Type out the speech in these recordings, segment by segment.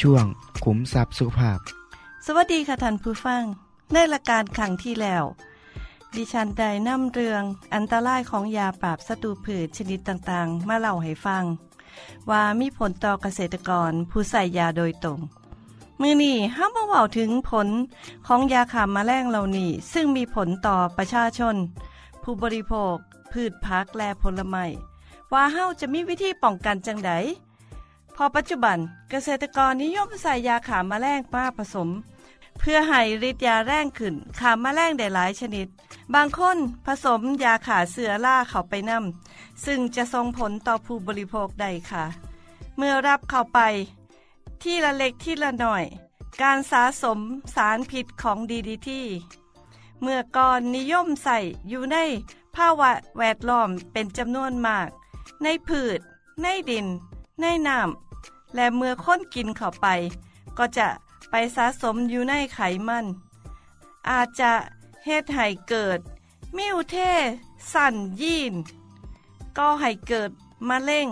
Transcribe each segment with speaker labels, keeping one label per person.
Speaker 1: ช่วงขุมทรัพย์สุขภาพ
Speaker 2: สวัสดีค่ะท่านผู้ฟัง ในรายการขังที่แล้ว ดิฉันได้นำเรื่องอันตรายของยาปราบศัตรูพืชชนิดต่างๆ มาเล่าให้ฟัง ว่ามีผลต่อเกษตรกรผู้ใส่ยาโดยตรง มือนี้ห้ามาเว้าถึงผลของยาขามาแมลงเหล่านี้ซึ่งมีผลต่อประชาชน ผู้บริโภค พืชพักและผลไม้ว่าเฮาจะมีวิธีป้องกันจังได พอปัจจุบันเกษตรกรนิยมใส่ยาขามาแมลงมาผสม เพื่อให้ฤทธิ์ยาแรงขึ้นขามาแมลงได้หลายชนิด บางคนผสมยาขาเสือล่าเข้าไปนำซึ่งจะส่งผลต่อผู้บริโภคได้ค่ะ เมื่อรับเข้าไป ที่ละเล็กที่ละหน่อย การสะสมสารพิษของดีดีที่เมื่อก่อนนิยมใส่อยู่ในภาวะแวดล้อมเป็นจำนวนมาก ในพืช ในดิน ในน้ำ และเมื่อค้นกินเข้าไป ก็จะไปสะสมอยู่ในไขมัน อาจจะเฮ็ดให้เกิด มิวเทสั่นยีนก็ให้เกิดมะเร็ง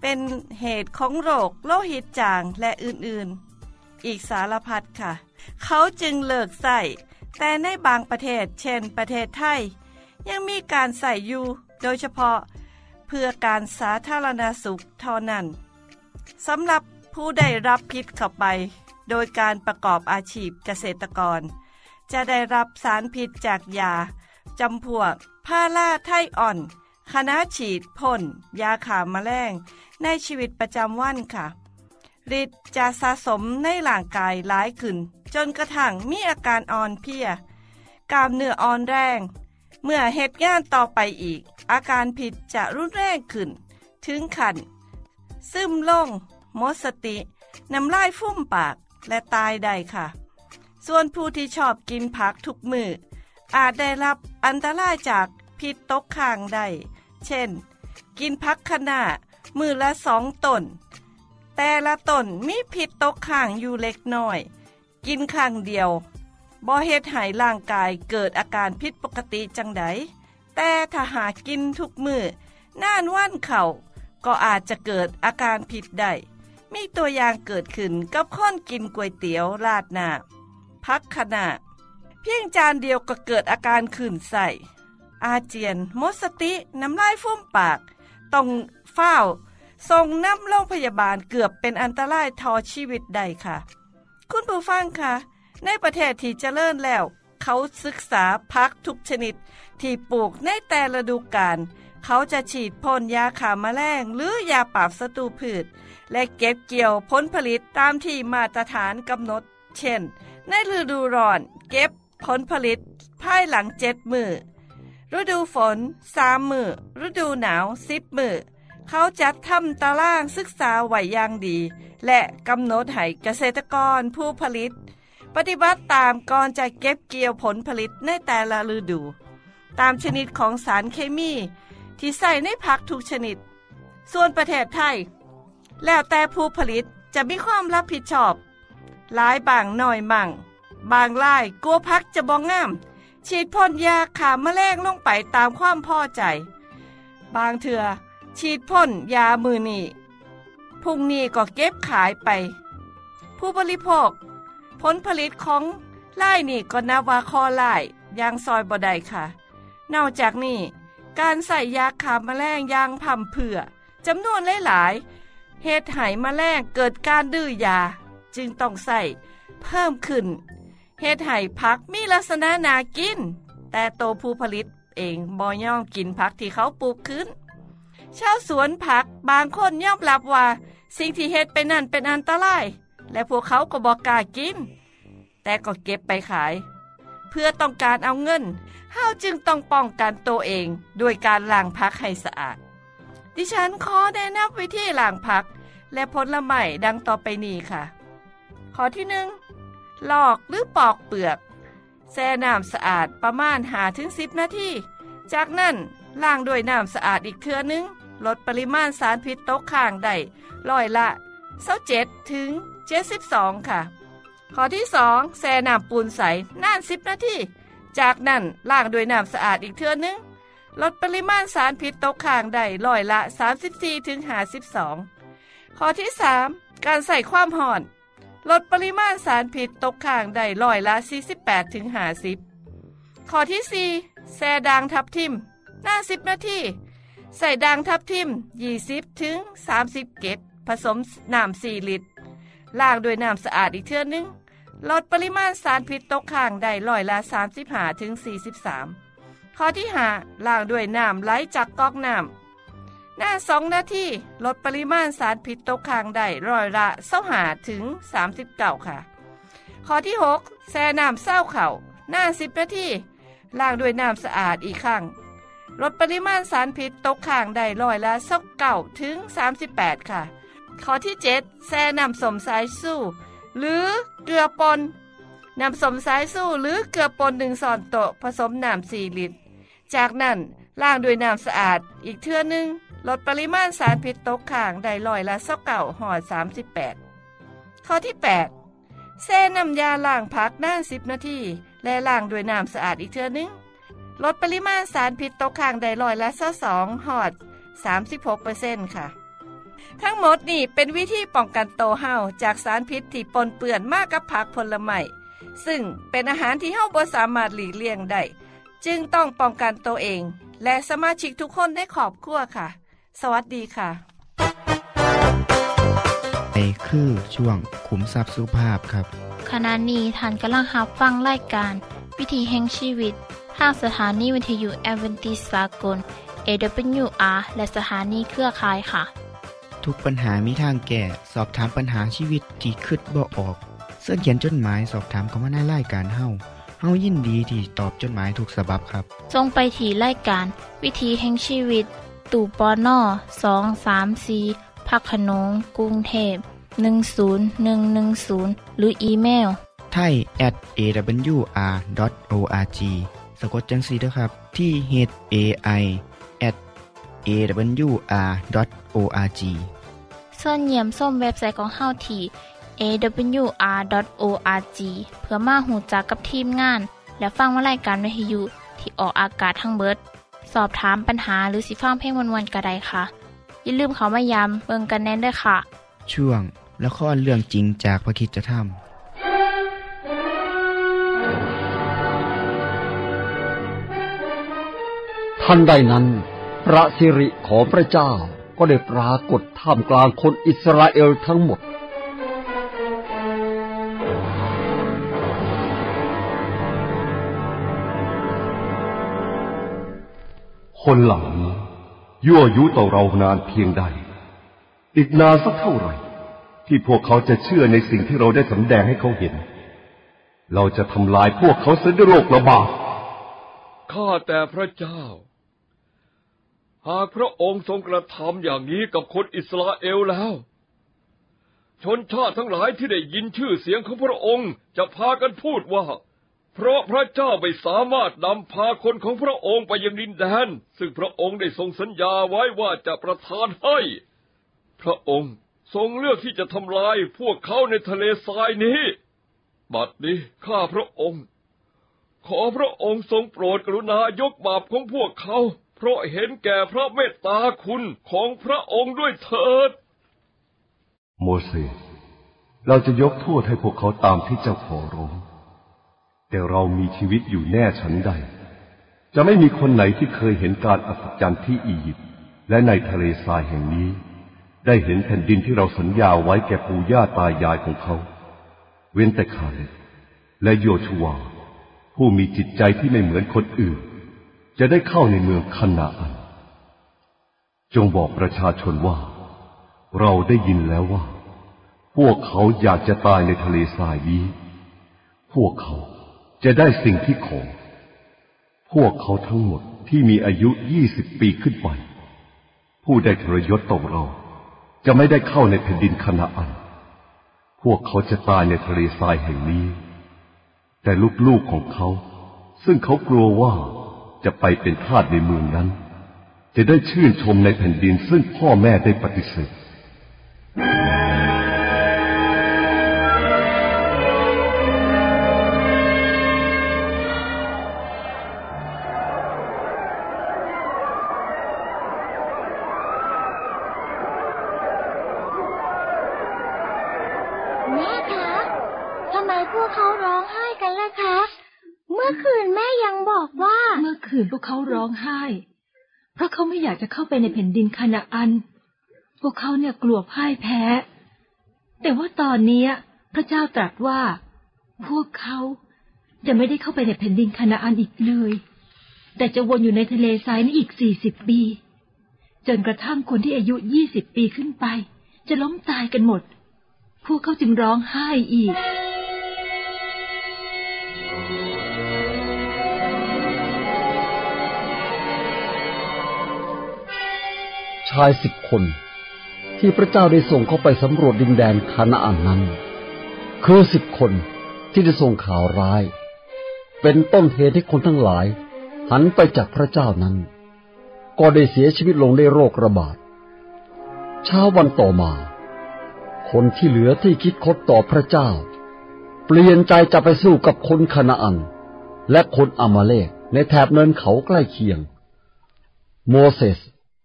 Speaker 2: เป็นเหตุของโรคโลหิตจางและอื่นๆ อีกสารพัดค่ะ เขาจึงเลิกใส่แต่ในบางประเทศเช่นประเทศไทย ยังมีการใส่อยู่โดยเฉพาะ เพื่อการสาธารณสุขเท่านั้น สำหรับผู้ได้รับพิษเข้าไป โดยการประกอบอาชีพเกษตรกร จะได้รับสารพิษจากยาจำพวกพาราไทอ่อนคณะฉีดพ่น ยาขามาแมลงในชีวิตประจำวันค่ะฤทธิ์จะสะสมในร่างกายหลายขึ้น จนกระทั่งมีอาการอ่อนเพลียกล้ามเนื้ออ่อนแรง เมื่อเหตุงานต่อไปอีก อาการผิดจะรุนแรงขึ้น ถึงขัน ซึมลงหมดสติน้ำลายฟุ้มปากและตายได้ค่ะ ส่วนผู้ที่ชอบกินผักทุกมืออาจได้รับอันตรายจากพิษตกค้างได้ เช่น กินผักคะน้ามือละสองตน แต่ละตนมีพิษตกค้างอยู่เล็กน้อย กินข้างเดียวบ่เฮ็ดให้ร่างกายเกิดอาการผิดปกติจังไดแต่ถ้าหากกินทุกมือน่านว่านเข่า ก็อาจจะเกิดอาการผิดได้ มีตัวอย่างเกิดขึ้นกับคนกินก๋วยเตี๋ยวราดหน้าพักขณะ เพียงจานเดียวก็เกิดอาการขื่นใส่ อาเจียนหมดสติน้ำลายฟุ้มปากต้องเฝ้าส่งน้ำโรงพยาบาลเกือบเป็นอันตรายทอชีวิตได้ค่ะ คุณผู้ฟังคะในประเทศที่เจริญแล้ว เขาศึกษาพักทุกชนิดที่ปลูกในแต่ละฤดูกาล เขาจะฉีดพ่นยาขามาแมลงหรือยาปราบศัตรูพืช และเก็บเกี่ยวผลผลิตตามที่มาตรฐานกำหนด เช่น ในฤดูร้อนเก็บผลผลิตภายหลังเจ็ดมือฤดูฝนสามมือฤดูหนาวสิบมือเขาจัดทำตารางศึกษาไหวอย่างดี และกำหนดให้เกษตรกรผู้ผลิต ปฏิบัติตามก่อนจะเก็บเกี่ยวผลผลิตในแต่ละฤดู ตามชนิดของสารเคมี ที่ใส่ในผักทุกชนิด ส่วนประเทศไทย แล้วแต่ผู้ผลิตจะมีความรับผิดชอบหลายบางหน่อยมั่ง บางรายกลัวพักจะบองงาม ฉีดพ่นยาขาแมลงลงไปตามความพอใจ บางเถื่อฉีดพ่นยามือนี่พุ่งนี้ก็เก็บขายไป ผู้บริโภค ผลผลิตของไล่นี่ก็นับว่าคอไล่ยางซอยบ่ได้ค่ะ นอกจากนี้ การใส่ยาขาแมลงยางพ่ำเผื่อจำนวนหลายๆเหตุไหแมลงเกิดการดื้อยา จึงต้องใส่เพิ่มขึ้นเหตุไหพักมีลักษณะนากิน แต่โตผู้ผลิตเองบ่ย่อมกินผักที่เขาปลูกขึ้น ชาวสวนผักบางคนย่อมรับว่า สิ่งที่เฮ็ดไปนั่นเป็นอันตราย และพวกเขาก็บอกกล้ากิน แต่ก็เก็บไปขาย เพื่อต้องการเอาเงิน เฮาจึงต้องป้องกันตัวเองด้วยการล้างผักให้สะอาด ดิฉันขอแนะนำวิธีล้างผัก และผลไม้ดังต่อไปนี้ค่ะ ข้อที่หนึ่งลอกหรือปอกเปลือก แช่น้ำสะอาดประมาณหาถึงสิบนาที จากนั้นล้างด้วยน้ำสะอาดอีกเทื่อนึง ลดปริมาณสารพิษตกค้างได้ร้อยละ27ถึง72ค่ะ ข้อที่2แช่น้ำปูนใสนาน10นาที จากนั้นล้างด้วยน้ำสะอาดอีกเทื่อนึง ลดปริมาณสารพิษตกค้างได้ร้อยละ 34ถึง52 ข้อที่ 3 การใส่ความห่อน ลดปริมาณสารพิษตกค้างได้ร้อยละ 48ถึง50 ข้อที่ 4แช่ด่างทับทิม หน้า 10 นาทีใส่ด่างทับทิม 20ถึง30 เก็บผสมน้ำ4ลิตรล้างด้วยน้ำสะอาดอีกเทื่อนึง ลดปริมาณสารพิษตกค้างได้ร้อยละ35ถึง43 ข้อที่5ล้างด้วยน้ำไหลจากก๊อกน้ำหน้า2นาทีลดปริมาณสารพิษตกค้างได้ร้อยละ25ถึง39 ค่ะ ข้อที่ 6 แช่น้ำเศร้าเข่าหน้า 10 นาทีล้างด้วยน้ำสะอาดอีกครั้งลดปริมาณสารพิษตกค้างได้ร้อยละสักเก่าถึง38 ค่ะ ข้อที่ 7 แช่น้ำสมสายสู้ หรือเกลือปนน้ำสมสายสู้หรือเกลือปนหนึ่งส่อนโตะผสมน้ำ4ลิตร จากนั้นล้างด้วยน้ำสะอาดอีกเทื่อนึง ลดปริมาณสารพิษตกค้างได้ร้อยละสักเก่าหอด 38 ข้อที่ 8 แช่น้ำยาล้างผักนาน10 นาที และล้างด้วยน้ำสะอาดอีกเทื่อนึง ลดปริมาณสารพิษตกค้างได้ร้อยละ22หอด 36%ค่ะ ทั้งหมดนี่เป็นวิธีป้องกันโตวเฮาจากสารพิษที่ปนเปื้อนมากกับผักผลไม้ซึ่งเป็นอาหารที่เฮาบ่สามารถหลีกเลี่ยงได้จึงต้องป้องกันตัวเอง และสมาชิกทุกคนในครอบครัวค่ะ สวัสดีค่ะ
Speaker 1: ไปคือช่วงขุมทรัพย์สุภาพครับ
Speaker 3: ขณะนี้ท่านกำลังรับฟังรายการ วิถีแห่งชีวิตทางสถานีวิทยุแอเวนติสากล AWR และสถานีเครือข่ายค่ะ
Speaker 1: ทุกปัญหามีทางแก้สอบถามปัญหาชีวิตที่คิดบ่ออก เสื้อเขียนจดหมายสอบถามเขามาในรายการเฮาเฮายินดีที่ตอบจดหมายถูกสาบบครับ
Speaker 3: ทรงไปถีรายการ วิถีแห่งชีวิต ตู่ปอน่อสองสามสีพักขนงกรุงเทพ10110 หรืออีเมล
Speaker 1: ไทย at awr.org สะกดจังสีนะครับ ที่ h a i at awr.org
Speaker 3: ส่วนเยี่ยมส้มเว็บไซต์ของเฮาที่ awr.org เพื่อมาหูจักกับทีมงาน และฟังวารายการวิทยุที่ออกอากาศทั้งเบิด สอบถามปัญหาหรือสิฟังเพลงวนๆกระไดค่ะ อย่าลืมเขามายามเบิงกันแน่นด้วยค่ะ
Speaker 1: ช่วงละครเรื่องจริงจากพระคริดจะทำ
Speaker 4: ทันใดนั้น พระสิริของพระเจ้า ก็ได้ปรากฏท่ามกลางคนอิสราเอลทั้งหมด
Speaker 5: คนเหล่านี้ยั่วยุต่อเรานานเพียงใด อีกนานสักเท่าไหร่ ที่พวกเขาจะเชื่อในสิ่งที่เราได้สำแดงให้เขาเห็น เราจะทำลายพวกเขาเสียด้วยโรคระบาด
Speaker 6: ข้าแต่พระเจ้า หากพระองค์ทรงกระทำอย่างนี้กับคนอิสราเอลแล้ว ชนชาติทั้งหลายที่ได้ยินชื่อเสียงของพระองค์จะพากันพูดว่า เพราะพระเจ้าไม่สามารถนำพาคนของพระองค์ไปยังดินแดน ซึ่งพระองค์ได้ทรงสัญญาไว้ว่าจะประทานให้ พระองค์ทรงเลือกที่จะทำลายพวกเขาในทะเลทรายนี้ บัดนี้ข้าพระองค์ ขอพระองค์ทรงโปรดกรุณายกบาปของพวกเขา ราะเห็นแก่พระเมตตาคุณของพระองค์ด้วยเถิด
Speaker 5: โมเสสเราจะยกโทษให้พวกเขาตามที่เจ้าขอร้อง แต่เรามีชีวิตอยู่แน่ฉันใด จะไม่มีคนไหนที่เคยเห็นการอัศจรรย์ที่อียิปต์และในทะเลทรายแห่งนี้ ได้เห็นแผ่นดินที่เราสัญญาไว้แก่ปู่ย่าตายายของเขา เว้นแต่คาเลและโยชูวา ผู้มีจิตใจที่ไม่เหมือนคนอื่น จะได้เข้าในเมืองคนาอัน จงบอกประชาชนว่า เราได้ยินแล้วว่า พวกเขาอยากจะตายในทะเลทรายนี้ พวกเขาจะได้สิ่งที่ขอ พวกเขาทั้งหมดที่มีอายุยี่สิบปีขึ้นไป ผู้ได้ทรยศต่อเรา จะไม่ได้เข้าในแผ่นดินคณาอัน พวกเขาจะตายในทะเลทรายแห่งนี้ แต่ลูกๆของเขา ซึ่งเขากลัวว่า จะไปเป็นทาสในเมืองนั้น จะได้ชื่นชมในแผ่นดินซึ่งพ่อแม่ได้ปฏิเสธ
Speaker 7: เข้าไป
Speaker 8: ในแผ่นดินคานาอัน พวกเขาเนี่ยกลัวพ่ายแพ้ แต่ว่าตอนนี้พระเจ้าตรัสว่า พวกเขาจะไม่ได้เข้าไปในแผ่นดินคานาอันอีกเลย แต่จะวนอยู่ในทะเลทรายนี้อีกสี่สิบปี จนกระทั่งคนที่อายุยี่สิบปีขึ้นไป จะล้มตายกันหมด พวกเขาจึงร้องไห้อีกา
Speaker 4: ยสิบคน ที่พระเจ้าได้ส่งเข้าไปสำรวจดินแดนคานาอันนั้น คือสิบคนที่ได้ส่งข่าวร้าย เป็นต้นเหตุให้คนทั้งหลาย หันไปจากพระเจ้านั้น ก็ได้เสียชีวิตลงในโรคระบาดเช้าวันต่อมา คนที่เหลือที่คิดคดต่อพระเจ้า เปลี่ยนใจจะไปสู้กับคนคานาอัน และคนอามาเลกในแถบเนินเขาใกล้เคียง โมเสส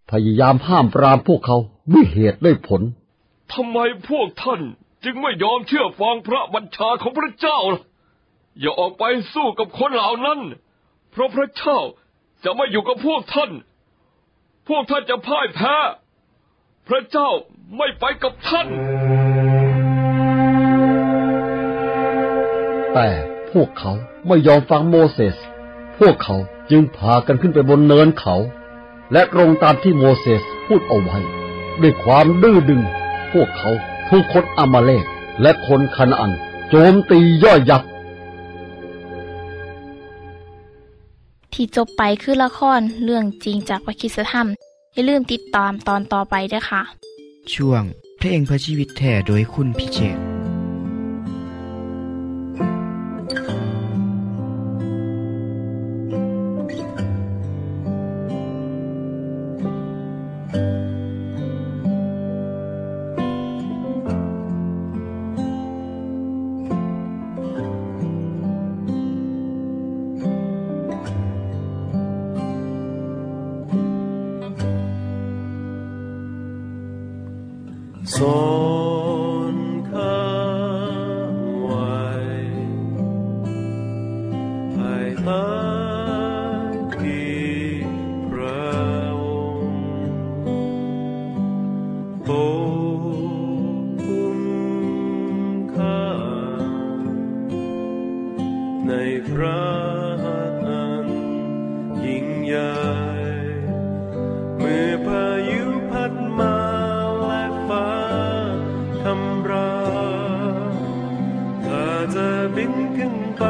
Speaker 4: พยายามห้ามปรามพวกเขาด้วยเหตุด้วยผล
Speaker 6: ทำไมพวกท่านจึงไม่ยอมเชื่อฟังพระบัญชาของพระเจ้าล่ะ อย่าออกไปสู้กับคนเหล่านั้น เพราะพระเจ้าจะไม่อยู่กับพวกท่าน พวกท่านจะพ่ายแพ้ พระเจ้าไม่ไปกับท่าน
Speaker 4: แต่พวกเขาไม่ยอมฟังโมเสส พวกเขาจึงพากันขึ้นไปบนเนินเขา และตรงตามที่โมเสสพูดเอาไว้ ด้วยความดื้อดึง พวกเขาถูกคนอามาเลกและคนคานาอัน โจมตีย่อยยับ
Speaker 3: ที่จบไปคือละครเรื่องจริงจากพระคริสตธรรม อย่าลืมติดตามตอนต่อไปด้วยค่ะ
Speaker 1: ช่วงเพลงเพื่อชีวิตแท่โดยคุณพิเชษำ
Speaker 9: ราถ้าจะบินขึ้นไป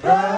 Speaker 9: ใ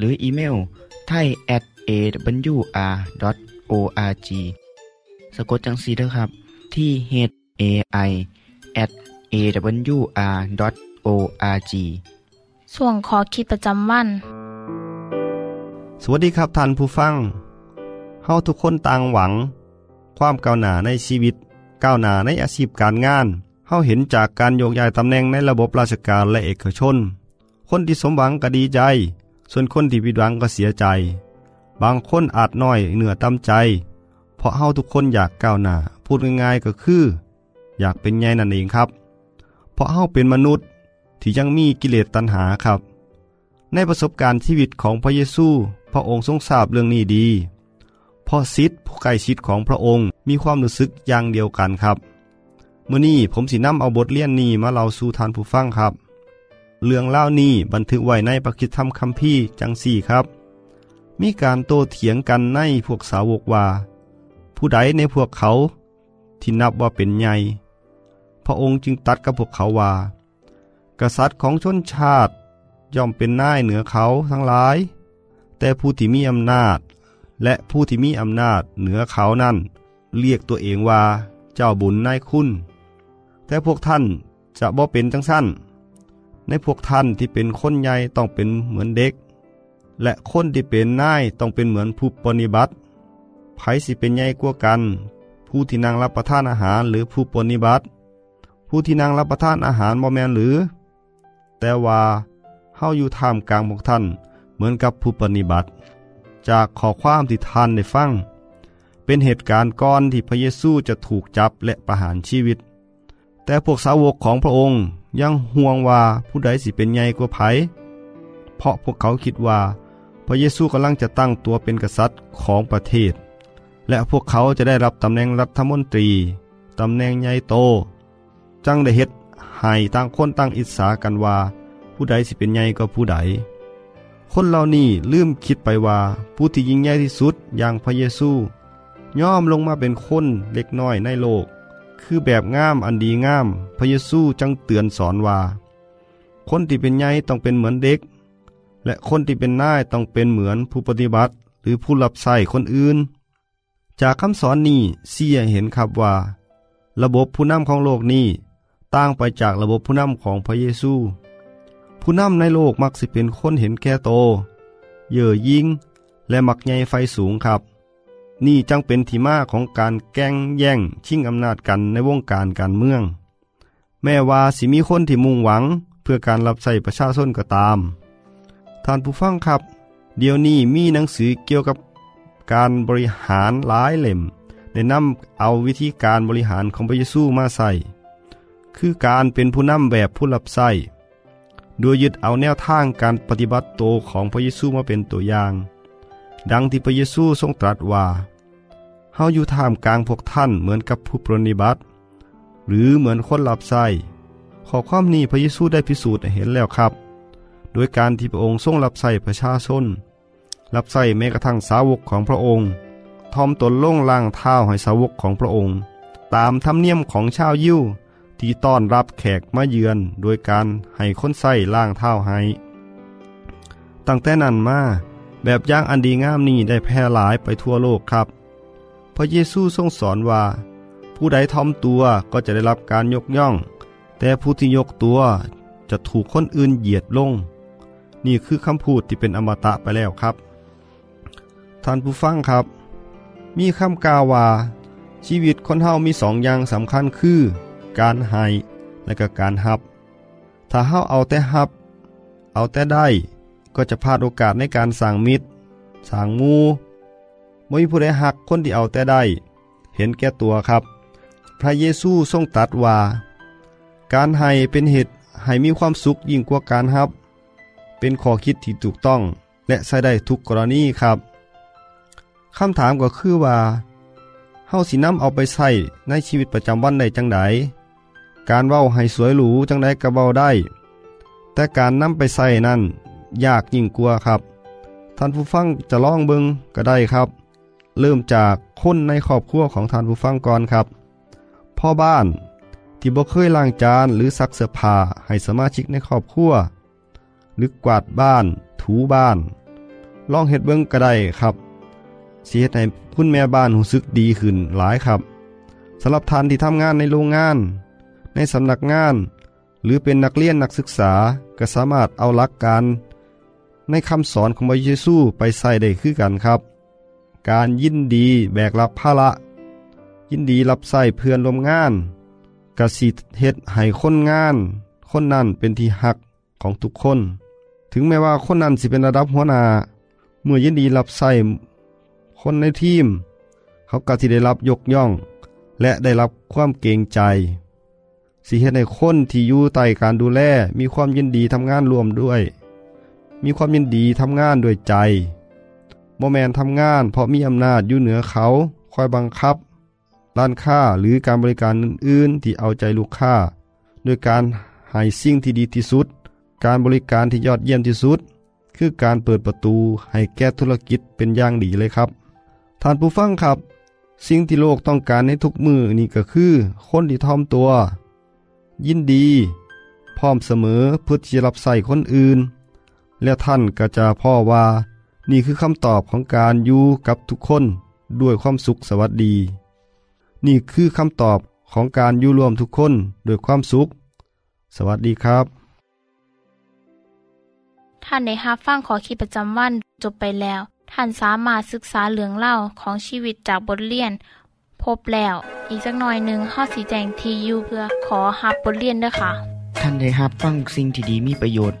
Speaker 1: หรืออีเมลไทย at awr.org สะกดจังสีเด้อครับ ที่ h a i at awr.org
Speaker 3: ส่วนขอคิดประจำวัน
Speaker 10: สวัสดีครับท่านผู้ฟังเฮาทุกคนต่างหวัง ความก้าวหน้าในชีวิต ก้าวหน้าในอาชีพการงานเฮาเห็นจากการโยกย้ายตำแหน่งในระบบราชการและเอกชน คนที่สมหวังก็ดีใจ ส่วนคนที่ผิดหวังก็เสียใจ บางคนอาจน้อยเหนือตำใจ เพราะเฮาทุกคนอยากก้าวหน้า พูดง่ายๆก็คือ อยากเป็นไงนั่นเองครับ เพราะเฮาเป็นมนุษย์ที่ยังมีกิเลสตัณหาครับ ในประสบการณ์ชีวิตของพระเยซู พระองค์ทรงทราบเรื่องนี้ดีเพราะซิดผู้ใกล้ชิดของพระองค์มีความรู้สึกอย่างเดียวกันครับเมื่อนี้ผมสินำเอาบทเรียนนี้มาเล่าสู่ทานผู้ฟังครับ เรื่องเล่านี้บันทึกไว้ในปกิธรรมคัมภีร์จังสี่ครับ มีการโต้เถียงกันในพวกสาวกว่า ผู้ใดในพวกเขาที่นับว่าเป็นใหญ่ พระองค์จึงตัดกับพวกเขาว่า กษัตริย์ของชนชาติย่อมเป็นนายเหนือเขาทั้งหลาย แต่ผู้ที่มีอำนาจ และผู้ที่มีอำนาจเหนือเขานั้นเรียกตัวเองว่า เจ้าบุญนายคุณ แต่พวกท่านจะบ่เป็นจังสั้น ในพวกท่านที่เป็นคนใหญ่ต้องเป็นเหมือนเด็ก และคนที่เป็นนายต้องเป็นเหมือนผู้ปฏิบัติไผสิเป็นใหญ่กว่ากัน ผู้ที่นั่งรับประทานอาหารหรือผู้ปฏิบัติ ผู้ที่นั่งรับประทานอาหารบ่แมนหรือ แต่ว่าเฮาอยู่ท่ามกลางพวกท่านเหมือนกับผู้ปฏิบัติ จากขอความที่ท่านได้ฟังเป็นเหตุการณ์ก่อนที่พระเยซูจะถูกจับและประหารชีวิต แต่พวกสาวกของพระองค์ ยังห่วงว่าผู้ใดสิเป็นใหญ่กว่าไผเพราะพวกเขาคิดว่า พระเยซูกำลังจะตั้งตัวเป็นกษัตริย์ของประเทศ และพวกเขาจะได้รับตำแหน่งรัฐมนตรีตำแหน่งใหญ่โต จังได้เฮ็ดให้ต่างคนต่างอิจฉากันว่า ผู้ใดสิเป็นใหญ่ก็ผู้ใด คนเหล่านี้ลืมคิดไปว่าผู้ที่ยิ่งใหญ่ที่สุดอย่างพระเยซู ย่อมลงมาเป็นคนเล็กน้อยในโลก คือแบบงามอันดีงาม พระเยซูจังเตือนสอนว่า คนที่เป็นใหญ่ต้องเป็นเหมือนเด็ก และคนที่เป็นนายต้องเป็นเหมือนผู้ปฏิบัติ หรือผู้รับใช้คนอื่น จากคำสอนนี้เสียเห็นครับว่า ระบบผู้นำของโลกนี้ต่างไปจากระบบผู้นำของพระเยซู ผู้นำในโลกมักสิเป็นคนเห็นแก่โต เย่อยิ่ง และมักใหญ่ไฟสูงครับ นี่จังเป็นที่มาของการแก้งแย่งชิงอำนาจกันในวงการการเมือง แม้ว่าสิมีคนที่มุ่งหวังเพื่อการรับใช้ประชาชนก็ตาม ท่านผู้ฟังครับ เดี๋ยวนี้มีหนังสือเกี่ยวกับการบริหารหลายเล่มได้นำเอาวิธีการบริหารของพระเยซูมาใส่คือการเป็นผู้นำแบบผู้รับใช้โดยยึดเอาแนวทางการปฏิบัติโตของพระเยซูมาเป็นตัวอย่าง ดังที่พระเยซูทรงตรัสว่าเฮาอยู่ท่ามกลางพวกท่านเหมือนกับผู้ปรนิบัติ หรือเหมือนคนรับใช้ขอความนี้พระเยซูได้พิสูจน์เห็นแล้วครับ โดยการที่พระองค์ทรงรับใช้ประชาชนรับใช้แม้กระทั่งสาวกของพระองค์ ทอมตนล่งล่างเท้าให้สาวกของพระองค์ ตามธรรมเนียมของชาวยิวที่ต้อนรับแขกมาเยือนโดยการให้คนใส่ล่างเท้าให้ ตั้งแต่นั้นมา แบบอย่างอันดีงามนี้ได้แพร่หลายไปทั่วโลกครับ พระเยซูทรงสอนว่า ผู้ใดทอมตัวก็จะได้รับการยกย่อง แต่ผู้ที่ยกตัวจะถูกคนอื่นเหยียดลง นี่คือคำพูดที่เป็นอมตะไปแล้วครับ ท่านผู้ฟังครับ มีคำกล่าวว่า ชีวิตคนเฮามีสองอย่างสำคัญคือ การให้และก็การฮับ ถ้าเฮาเอาแต่ฮับ เอาแต่ได้ ก็จะพลาดโอกาสในการสร้างมิตรสร้างมูม่มีผู้ใดหักคนที่เอาแต่ได้ เห็นแก่ตัวครับ พระเยซูทรงตรัสว่า การให้เป็นเหตุให้มีความสุขยิ่งกว่าการฮับ เป็นข้อคิดที่ถูกต้องและใช้ได้ทุกกรณีครับคำถามก็คือว่าเฮาสินำเอาไปใช้ในชีวิตประจำวันได้จังไดการเว้าให้สวยหรูจังไดก็เว้าได้ แต่การนำไปใส่นั่น ยากยิ่งกว่าครับ ท่านผู้ฟังจะลองเบิงก็ได้ครับ เริ่มจากคนในครอบครัวของท่านผู้ฟังก่อนครับ พ่อบ้านที่บ่เคยล้างจานหรือซักเสื้อผ้าให้สมาชิกในครอบครัวหรือกวาดบ้าน ถูบ้านลองเฮ็ดเบิงก็ได้ครับสิเฮ็ดให้คุณแม่บ้านรู้สึกดีขึ้นหลายครับสำหรับท่านที่ทำงานในโรงงาน ในสำนักงาน หรือเป็นนักเรียนนักศึกษาก็สามารถเอาหลักการ ในคำสอนของพระเยซูไปใส่ได้คือกันครับ การยินดีแบกรับภาระยินดีรับใส่เพื่อนร่วมงานกสิเฮ็ดให้คนงาน คนนั้นเป็นที่หักของทุกคน ถึงแม้ว่าคนนั้นสิเป็นระดับหัวหน้าเมื่อยินดีรับใส่คนในทีม เขาก็ที่ได้รับยกย่อง และได้รับความเกรงใจสิเฮ็ดให้คนที่อยู่ใต้การดูแลมีความยินดีทำงานร่วมด้วย มีความยินดีทำงานด้วยใจโมแมนทำงาน เพราะมีอำนาจอยู่เหนือเขา คอยบังคับ ร้านค้าหรือการบริการอื่น ๆ ที่เอาใจลูกค้าด้วยการให้สิ่งที่ดีที่สุด การบริการที่ยอดเยี่ยมที่สุด คือการเปิดประตูให้แก้ธุรกิจเป็นอย่างดีเลยครับ ท่านผู้ฟังครับ สิ่งที่โลกต้องการในทุกมือนี่ก็คือ คนที่ทอมตัว ยินดี พร้อมเสมอเพื่อที่จะรับใส่คนอื่น และท่านก็จะพ่อว่า นี่คือคำตอบของการอยู่กับทุกคนด้วยความสุขสวัสดี นี่คือคำตอบของการอยู่รวมทุกคนด้วยความสุข สวัสดีครับ
Speaker 3: ท่านในฮับฟังขอคิดประจำวันจบไปแล้ว ท่านสามารถศึกษาเหลืองเล่าของชีวิตจากบทเรียน พบแล้ว อีกสักหน่อยหนึ่งข้อสีแจงทียูเพื่อขอฮับบทเรียนด้วยค่ะ
Speaker 1: ท่านได้รับฟังสิ่งที่ดีมีประโยชน์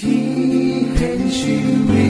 Speaker 1: ที่เห็นชีวิต